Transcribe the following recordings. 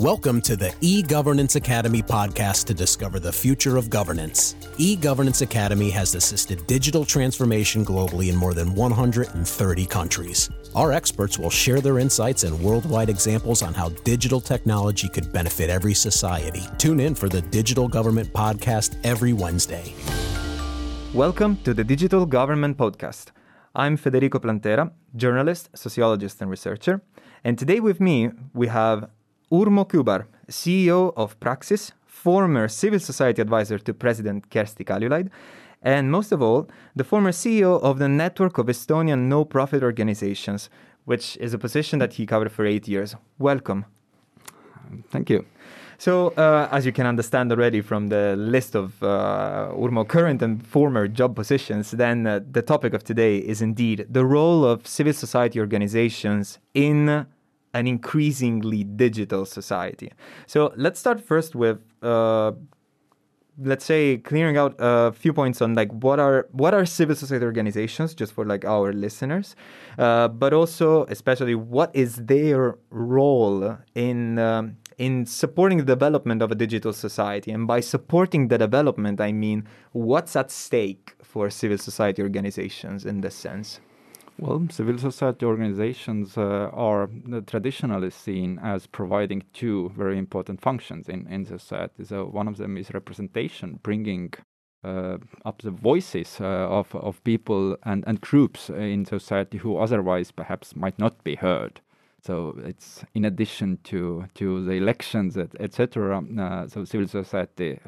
Welcome to the e Governance Academy podcast to discover the future of governance. E Governance Academy has assisted digital transformation globally in more than 130 countries. Our experts will share their insights and worldwide examples on how digital technology could benefit every society. Tune in for the Digital Government Podcast every Wednesday. Welcome to the Digital Government Podcast. I'm Federico Plantera, journalist, sociologist, and researcher. And today with me, we have Urmo Kübar, CEO of Praxis, former civil society advisor to President Kersti Kaljulaid, and most of all, the former CEO of the Network of Estonian No Profit Organizations, which is a position that he covered for eight years. Welcome. Thank you. So, uh, as you can understand already from the list of uh, Urmo current and former job positions, then uh, the topic of today is indeed the role of civil society organizations in an increasingly digital society. So let's start first with uh, let's say clearing out a few points on like what are what are civil society organizations just for like our listeners? Uh, but also especially what is their role in um, in supporting the development of a digital society? And by supporting the development i mean what's at stake for civil society organizations in this sense well, civil society organizations uh, are traditionally seen as providing two very important functions in, in society. So, one of them is representation, bringing uh, up the voices uh, of, of people and, and groups in society who otherwise perhaps might not be heard. So it's in addition to to the elections, etc. Et uh, so civil society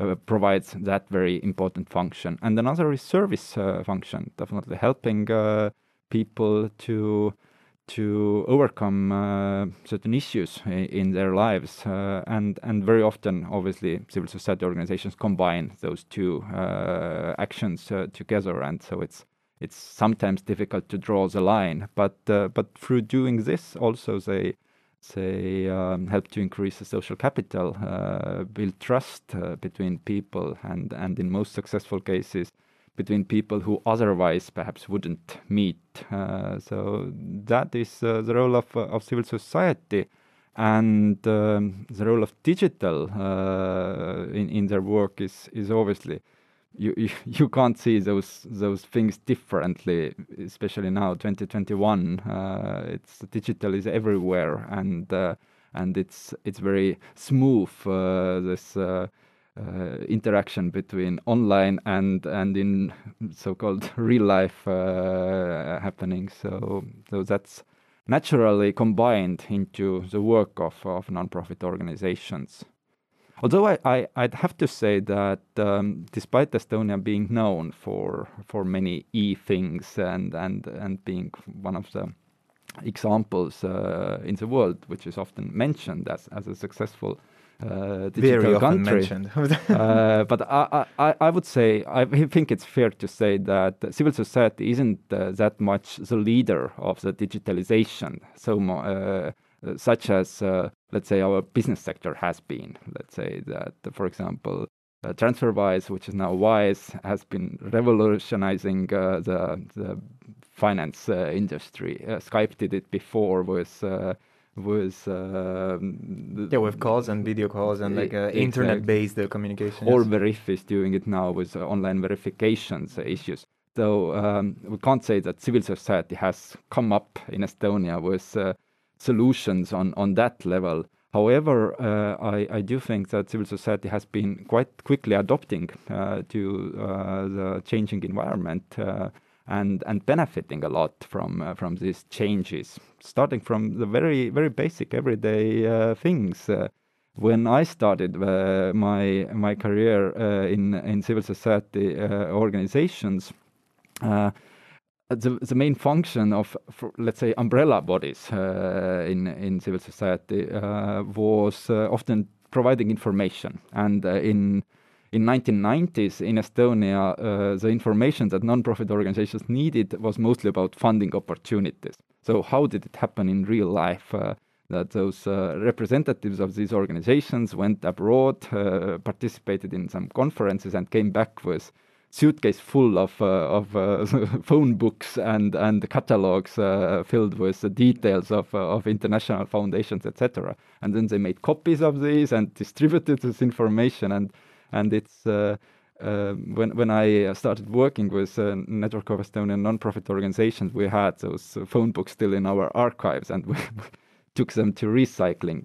uh, provides that very important function. And another is service uh, function, definitely helping uh, people to to overcome uh, certain issues in their lives. Uh, and, and very often, obviously, civil society organizations combine those two actions together. And so it's, it's sometimes difficult to draw the line. But, but through doing this, also they say um, help to increase the social capital, uh, build trust uh, between people, and and in most successful cases between people who otherwise perhaps wouldn't meet. Uh, so that is uh, the role of uh, of civil society. And um, the role of digital uh, in, in their work is, is obviously you, you, you can't see those those things differently, especially now, 2021. Uh, it's digital is everywhere, and uh, and it's it's very smooth. Uh, this uh, uh, interaction between online and and in so-called real life uh, happening. So so that's naturally combined into the work of of non-profit organizations. Although I, I, would have to say that um, despite Estonia being known for for many e things and and and being one of the examples uh, in the world, which is often mentioned as as a successful uh, digital Very country. mentioned. uh, but I, I, I would say I think it's fair to say that civil society isn't uh, that much the leader of the digitalization. So uh, such as, uh, let's say, our business sector has been. Let's say that, for example, uh, TransferWise, which is now Wise, has been revolutionizing uh, the, the finance uh, industry. Uh, Skype did it before with with um, yeah with calls and video calls and like uh, internet-based uh, communication. Or Veriff is doing it now with uh, online verifications issues. So um, we can't say that civil society has come up in Estonia with solutions on, on that level. However, uh, I, I, do think that civil society has been quite quickly adopting uh, to uh, the changing environment uh, and and benefiting a lot from uh, from these changes, starting from the very very basic everyday uh, things. when I started my my career in in civil society organizations the, the main function of, let's say, umbrella bodies uh, in, in civil society uh, was uh, often providing information. And uh, in in 1990s in Estonia, uh, the information that non-profit organizations needed was mostly about funding opportunities. So how did it happen in real life? Uh, that those representatives of these organizations went abroad, participated in some conferences, and came back with suitcase full of uh, of uh, phone books and and catalogs uh, filled with the details of of international foundations, etc. And then they made copies of these and distributed this information, and and it's. Uh, when when I started working with a network of Estonian non-profit organizations, we had those phone books still in our archives, and we took them to recycling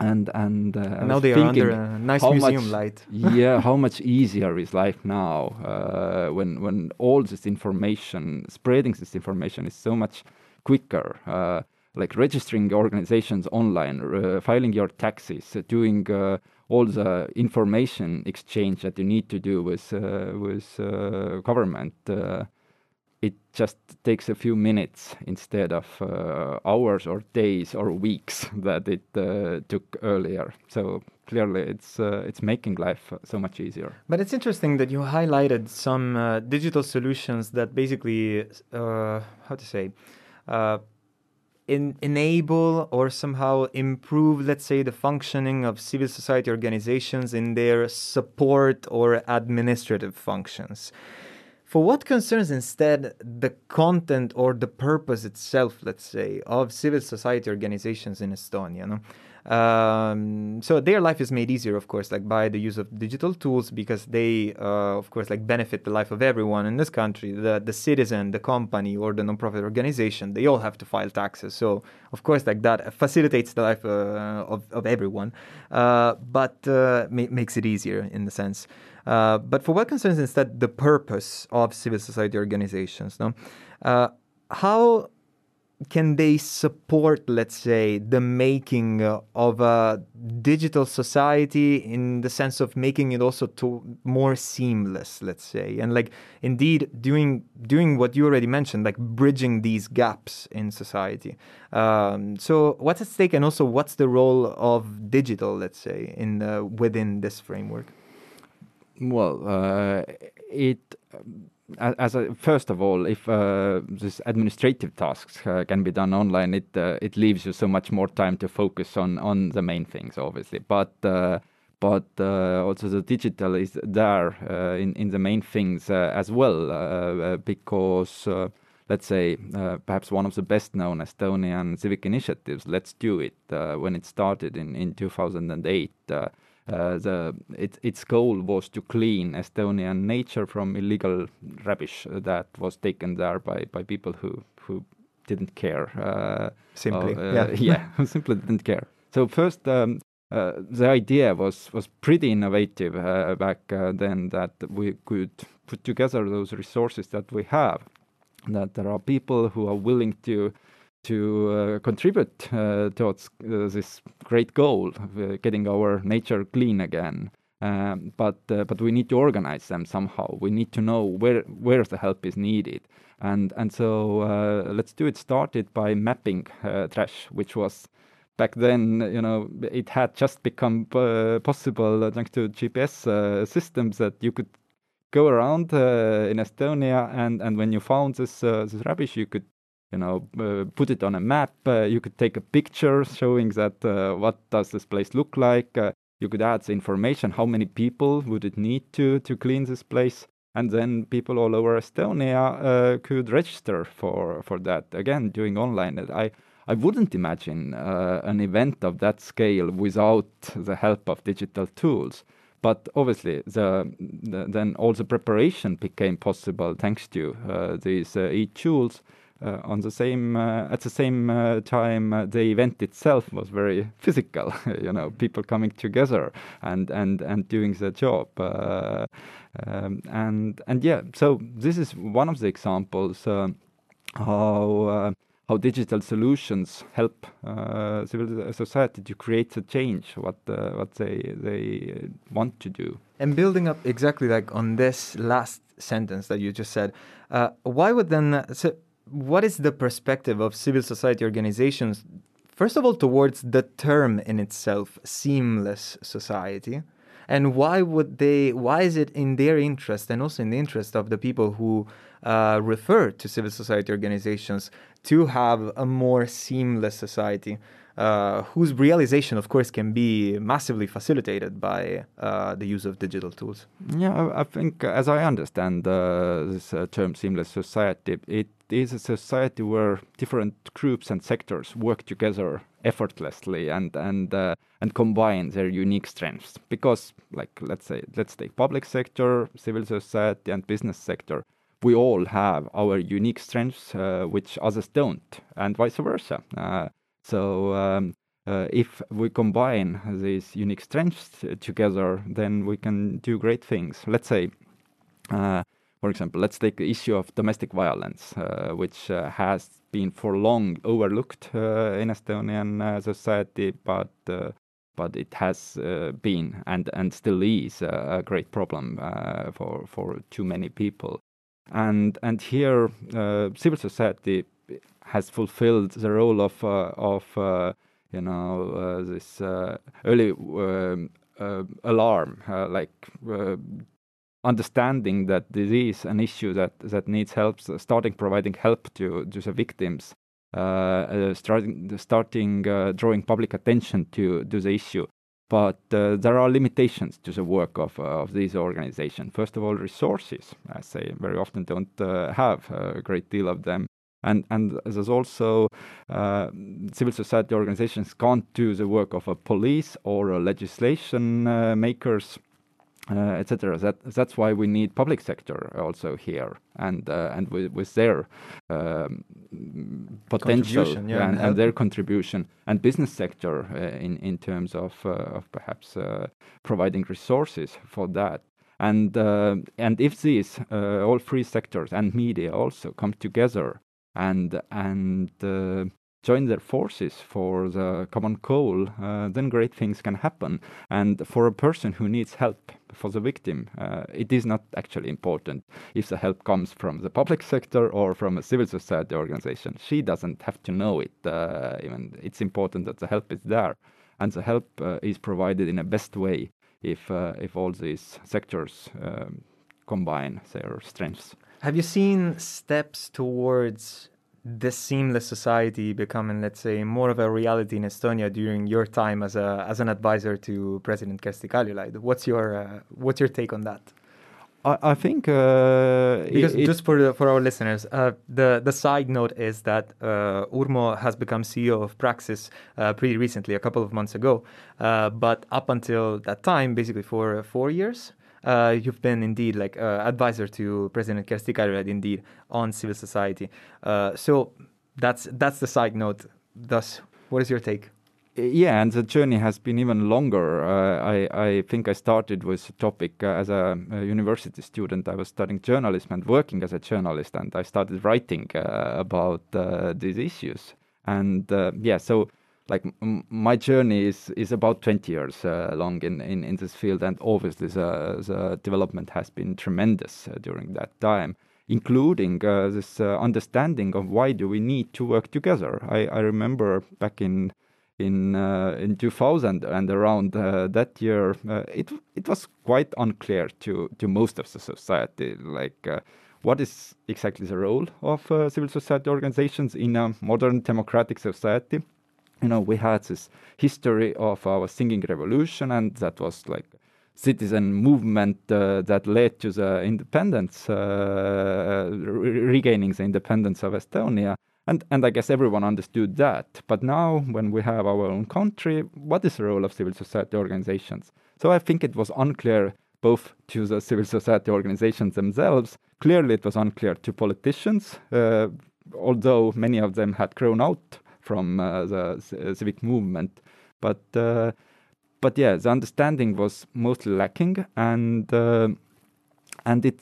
and and uh, now they are under a nice museum much, light. yeah, how much easier is life now uh, when when all this information, spreading this information is so much quicker. Uh, like registering organizations online, uh, filing your taxes, doing uh, all the information exchange that you need to do with uh, with government it just takes a few minutes instead of uh, hours or days or weeks that it uh, took earlier. So clearly, it's uh, it's making life so much easier. But it's interesting that you highlighted some uh, digital solutions that basically, uh, how to say. Uh, enable or somehow improve, let's say, the functioning of civil society organizations in their support or administrative functions. For what concerns instead the content or the purpose itself, let's say, of civil society organizations in Estonia, no? Um, so their life is made easier, of course, like by the use of digital tools, because they, uh, of course, like benefit the life of everyone in this country. The the citizen, the company, or the nonprofit organization, they all have to file taxes. So of course, like that facilitates the life uh, of of everyone, uh, but uh, ma- makes it easier in the sense. Uh, but for what concerns instead the purpose of civil society organizations, no, uh, how can they support, let's say, the making of a digital society in the sense of making it also to more seamless, let's say, and like indeed doing doing what you already mentioned, like bridging these gaps in society. Um, so, what's at stake, and also what's the role of digital, let's say, in uh, within this framework? Well, uh, it as a, first of all, if uh, this administrative tasks uh, can be done online, it uh, it leaves you so much more time to focus on on the main things, obviously. But uh, but uh, also the digital is there in in the main things as well, because. Let's say perhaps one of the best known Estonian civic initiatives, Let's Do It, when it started in, in 2008, uh, the it, its goal was to clean Estonian nature from illegal rubbish that was taken there by, by people who who didn't care. Uh, simply, uh, yeah, yeah, who simply didn't care. So first, um, uh, the idea was was pretty innovative uh, back then that we could put together those resources that we have. That there are people who are willing to to uh, contribute uh, towards uh, this great goal of getting our nature clean again. Um, but uh, but we need to organize them somehow. We need to know where where the help is needed, and and so uh, let's do it. Started by mapping uh, trash, which was back then. You know, it had just become possible thanks to GPS systems that you could go around in Estonia, and and when you found this this rubbish, you could you know, uh, put it on a map. Uh, you could take a picture showing that uh, what does this place look like. Uh, you could add the information. How many people would it need to to clean this place? And then people all over Estonia uh, could register for for that. Again, doing online. I I wouldn't imagine uh, an event of that scale without the help of digital tools. But obviously, the, the then all the preparation became possible thanks to these e-tools. Uh, on the same uh, at the same uh, time the event itself was very physical you know people coming together and and and doing the job um, and and yeah so this is one of the examples how how digital solutions help uh, civil society to create the change what uh, what they they want to do. And building up exactly like on this last sentence that you just said, uh, why would then so what is the perspective of civil society organizations, first of all, towards the term in itself, seamless society? And why would they, why is it in their interest and also in the interest of the people who uh, refer to civil society organizations to have a more seamless society uh, whose realization, of course, can be massively facilitated by uh, the use of digital tools. Yeah, I, think, as I understand uh, this uh, term seamless society, it is a society where different groups and sectors work together effortlessly and and uh, and combine their unique strengths. Because, like, let's say, let's take public sector, civil society, and business sector. We all have our unique strengths, uh, which others don't, and vice versa. So um, uh, if we combine these unique strengths together, then we can do great things. Let's say, uh, for example, let's take the issue of domestic violence, uh, which uh, has been for long overlooked uh, in Estonian uh, society, but but it has been and and still is a great problem for for too many people. And and here, civil society has fulfilled the role of uh, of uh, you know uh, this early um, alarm, like understanding that this is an issue that, that needs help, starting providing help to, to the victims, uh, uh, starting, starting uh, drawing public attention to, to the issue. But there are limitations to the work of, of these organizations. First of all, resources, as they very often don't have a great deal of them and and there's also uh, civil society organizations can't do the work of a police or a legislation uh, makers. Uh, etc. That that's why we need public sector also here, and uh, and with, with their um, potential yeah, and, and, their contribution, and business sector uh, in in terms of uh, of perhaps providing resources for that. And and if these all three sectors and media also come together and and uh, join their forces for the common goal, uh, then great things can happen. And for a person who needs help, for the victim, uh, it is not actually important if the help comes from the public sector or from a civil society organization. She doesn't have to know it. Uh, even it's important that the help is there, and the help uh, is provided in a best way if uh, if all these sectors um, combine their strengths. Have you seen steps towards this seamless society becoming, let's say, more of a reality in Estonia during your time as a as an advisor to President Kersti Kaljulaid? What's your uh, what's your take on that? I, I think uh, because it, just for the, for our listeners, uh, the the side note is that uh, Urmo has become CEO of Praxis uh, pretty recently, a couple of months ago. Uh, but up until that time, basically for four years, uh, you've been indeed like uh, advisor to President Kersti Kaljulaid indeed on civil society. Uh, so that's that's the side note. Thus, what is your take? Yeah, and the journey has been even longer. Uh, I, I think I started with the topic uh, as a, a, university student. I was studying journalism and working as a journalist, and I started writing uh, about these issues. And yeah, so like my journey is is about 20 years uh, long in, in, in this field and obviously the, the development has been tremendous uh, during that time including uh, this uh, understanding of why do we need to work together. I, I remember back in in uh, in 2000 and around uh, that year it it was quite unclear to to most of the society like what is exactly the role of civil society organizations in a modern democratic society you know, we had this history of our singing revolution, and that was like citizen movement uh, that led to the independence, uh, re- regaining the independence of Estonia. And, and I guess everyone understood that. But now, when we have our own country, what is the role of civil society organizations? So I think it was unclear both to the civil society organizations themselves. Clearly, it was unclear to politicians, uh, although many of them had grown out from uh, the uh, civic movement. But uh, but yeah, the understanding was mostly lacking, and and it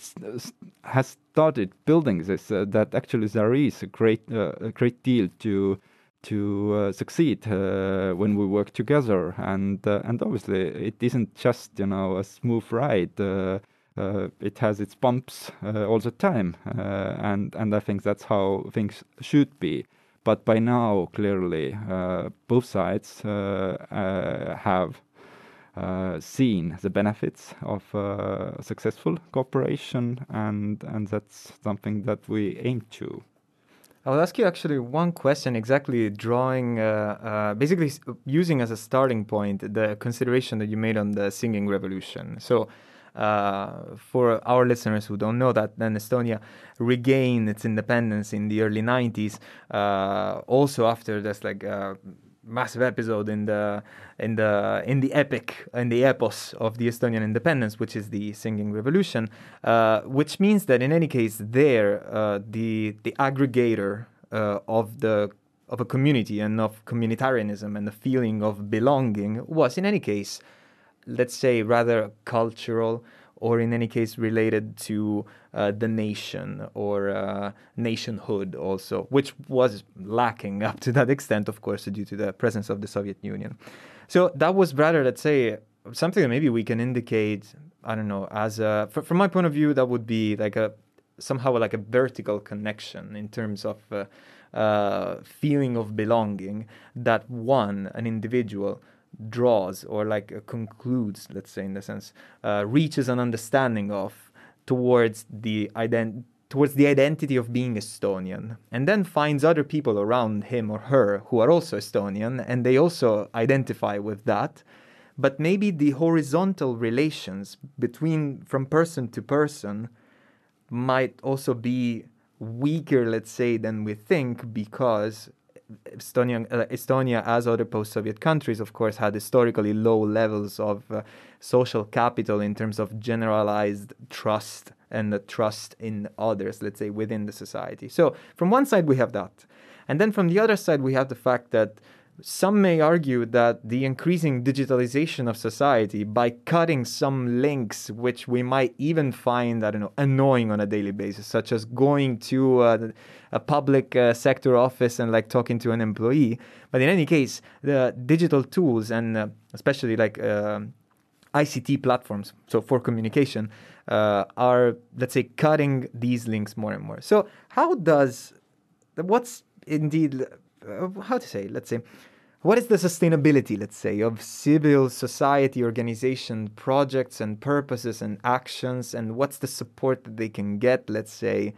has started building this. that actually there is a great a great deal to to uh, succeed uh, when we work together. And uh, and obviously, it isn't just you know a smooth ride. it has its bumps all the time, and and I think that's how things should be. But by now, clearly, uh, both sides uh, uh, have uh, seen the benefits of uh, successful cooperation, and and that's something that we aim to. I'll ask you actually one question, exactly drawing, uh, basically using as a starting point the consideration that you made on the singing revolution. So, uh, for our listeners who don't know that, then Estonia regained its independence in the early 90s, uh, also after this like uh, massive episode in the in the in the epic in the epos of the Estonian independence, which is the singing revolution, uh, which means that in any case, there uh, the the aggregator of the of a community and of communitarianism and the feeling of belonging was in any case, let's say, rather cultural or in any case related to uh, the nation or uh, nationhood also, which was lacking up to that extent, of course, due to the presence of the Soviet Union. So that was rather, let's say, something that maybe we can indicate. I don't know, as a, from my point of view, that would be like a somehow like a vertical connection in terms of uh, uh feeling of belonging that one, an individual, draws or like uh, concludes, let's say in the sense, uh, reaches an understanding of towards the ident- towards the identity of being Estonian, and then finds other people around him or her who are also Estonian, and they also identify with that. But maybe the horizontal relations between from person to person might also be weaker, let's say, than we think, because Estonia, uh, Estonia, as other post-Soviet countries, of course, had historically low levels of uh, social capital in terms of generalized trust and the trust in others, let's say, within the society. So, from one side, we have that. And then from the other side, we have the fact that some may argue that the increasing digitalization of society, by cutting some links which we might even find, I don't know, annoying on a daily basis, such as going to uh, a public uh, sector office and like talking to an employee. But in any case, the digital tools and uh, especially like uh, ICT platforms, so for communication, uh, are let's say cutting these links more and more. So how does what's indeed uh, how to say, let's say, what is the sustainability, let's say, of civil society organization projects and purposes and actions, and what's the support that they can get, let's say,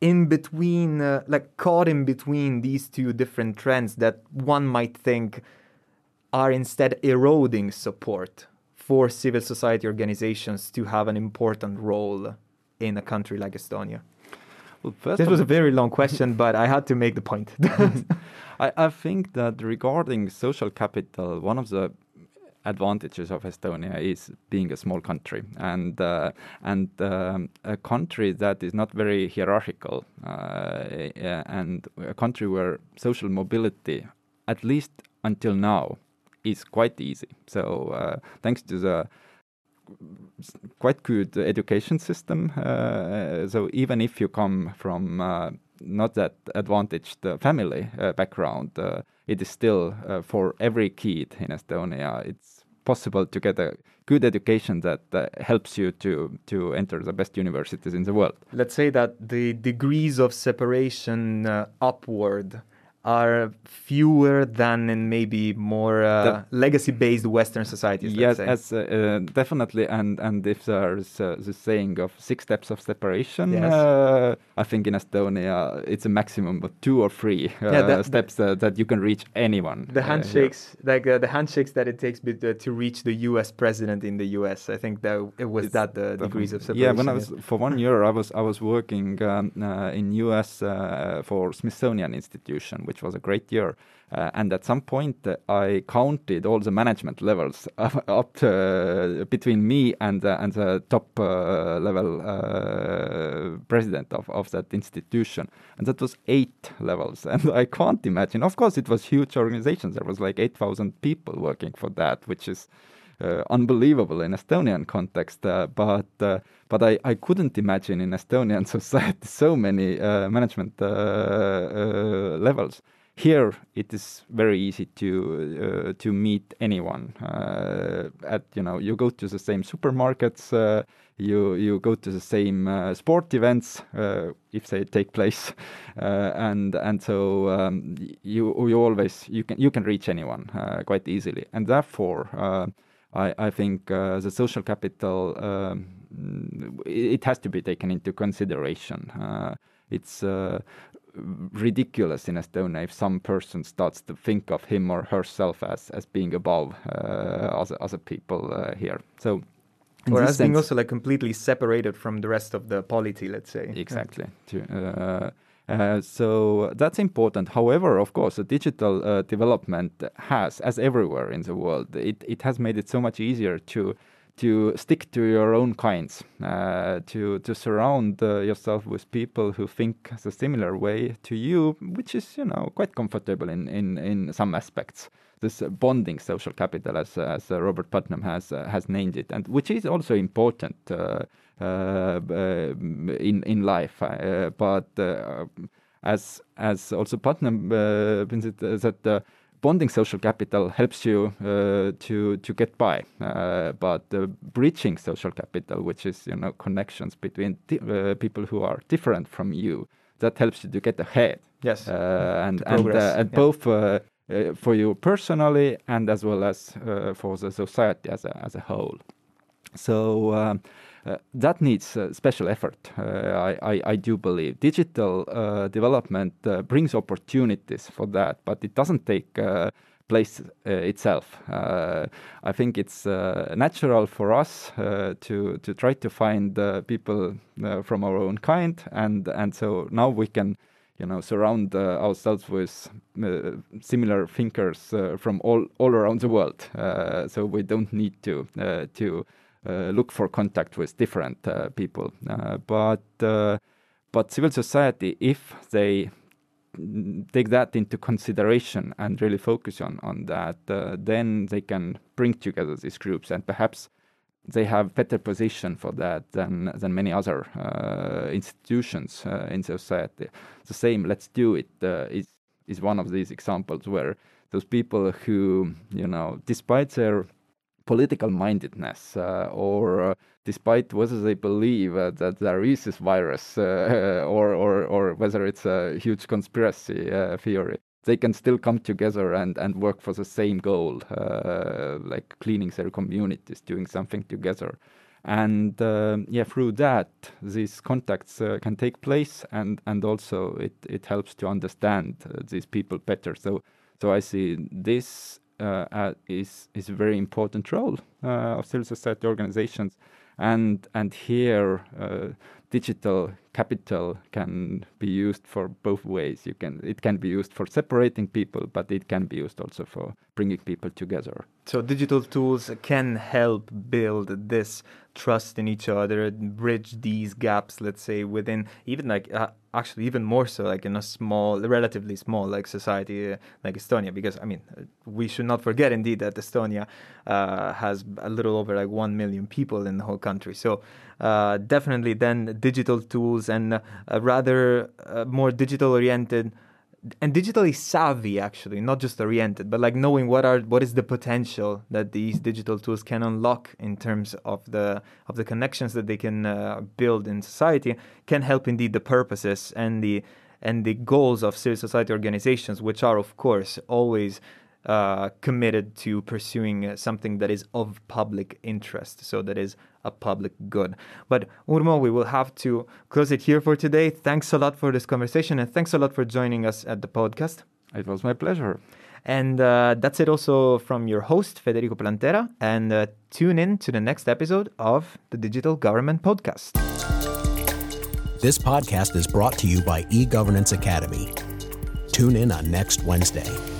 in between, uh, like caught in between these two different trends that one might think are instead eroding support for civil society organizations to have an important role in a country like Estonia? Well, first this was a very long question, but I had to make the point. I, I think that regarding social capital, one of the advantages of Estonia is being a small country and uh, and um, a country that is not very hierarchical uh, and a country where social mobility, at least until now, is quite easy. So uh, thanks to the quite good education system. Uh, so even if you come from uh, not that advantaged uh, family background, it is still for every kid in Estonia. It's possible to get a good education that uh, helps you to to enter the best universities in the world. Let's say that the degrees of separation uh, upward are fewer than in maybe more uh, legacy-based Western societies. Yes, as, uh, uh, definitely. And and if there's uh, the saying of six steps of separation, yes. Uh, I think in Estonia it's a maximum of two or three uh, yeah, that, steps that you can reach anyone. The handshakes, like the handshakes that it takes to reach the U.S. president in the U.S. I think that it was it's that the degrees of separation. Yeah, when I was for one year, I was I was working um, in U.S. for Smithsonian Institution which was a great year. Uh, and at some point, uh, I counted all the management levels up to, uh, between me and and the top uh, level uh, president of, of that institution, and that was eight levels. And I can't imagine. Of course, it was huge organizations. There was like eight thousand people working for that, which is. Uh, unbelievable in Estonian context, uh, but uh, but I, I couldn't imagine in Estonian society so many management levels. Here, it is very easy to to meet anyone. at you know, you go to the same supermarkets you you go to the same uh, sport events uh, if they take place, uh, and and so um, you you always you can you can reach anyone quite easily, and therefore I, I think uh, the social capital um, it has to be taken into consideration. Uh, it's uh, ridiculous in Estonia if some person starts to think of him or herself as as being above uh, other other people uh, here. So. Or as being also like completely separated from the rest of the polity, let's say. Exactly. Uh, uh, so that's important. However, of course, the digital uh, development has, as everywhere in the world, it, it has made it so much easier to to stick to your own kinds, uh, to to surround uh, yourself with people who think a similar way to you, which is you know quite comfortable in in, in some aspects. This bonding social capital, as as Robert Putnam has uh, has named it, and which is also important uh, uh, in in life, uh, but as as also Putnam uh, that bonding social capital helps you uh, to to get by, uh, but uh, bridging social capital, which is you know connections between uh, people who are different from you, that helps you to get ahead. Yes, uh, and and uh, and yeah. both. for you personally and as well as for the society as a, as a whole. So um, uh, that needs uh, special effort, uh, I, I, I, do believe. Digital development brings opportunities for that, but it doesn't take place uh, itself. Uh, I think it's uh, natural for us to to try to find people from our own kind, and and so now we can. You know, surround ourselves with similar thinkers from all all around the world. so we don't need to to uh, look for contact with different uh, people. Uh, but but civil society, if they take that into consideration and really focus on on that, uh, then they can bring together these groups and perhaps they have better position for that than than many other uh, institutions uh, in society. The same, let's do it is is one of these examples where those people who you know, despite their political mindedness uh, or uh, despite whether they believe uh, that there is this virus or, or, or whether it's a huge conspiracy theory they can still come together and, and work for the same goal, uh, like cleaning their communities, doing something together. And uh, yeah, through that, these contacts uh, can take place, and, and also it, it helps to understand these people better. So, so I see this uh, is is a very important role. uh, of civil society organizations, and and here uh, digital capital can be used for both ways. You can it can be used for separating people, but it can be used also for bringing people together. So digital tools can help build this trust in each other, bridge these gaps. Let's say within even like uh, actually even more so like in a small, relatively small like society uh, like Estonia, because I mean we should not forget indeed that Estonia uh, has a little over like one million people in the whole country. So uh, definitely then digital tools and uh, rather uh, more digital oriented and digitally savvy actually not just oriented but like knowing what are what is the potential that these digital tools can unlock in terms of the of the connections that they can uh, build in society can help indeed the purposes and the and the goals of civil society organizations which are of course always uh, committed to pursuing uh, something that is of public interest, so that is a public good. But Urmo, we will have to close it here for today. Thanks a lot for this conversation, and thanks a lot for joining us at the podcast. It was my pleasure. And uh, that's it also from your host, Federico Plantera. And uh, tune in to the next episode of the Digital Government Podcast. This podcast is brought to you by eGovernance Academy. Tune in on next Wednesday.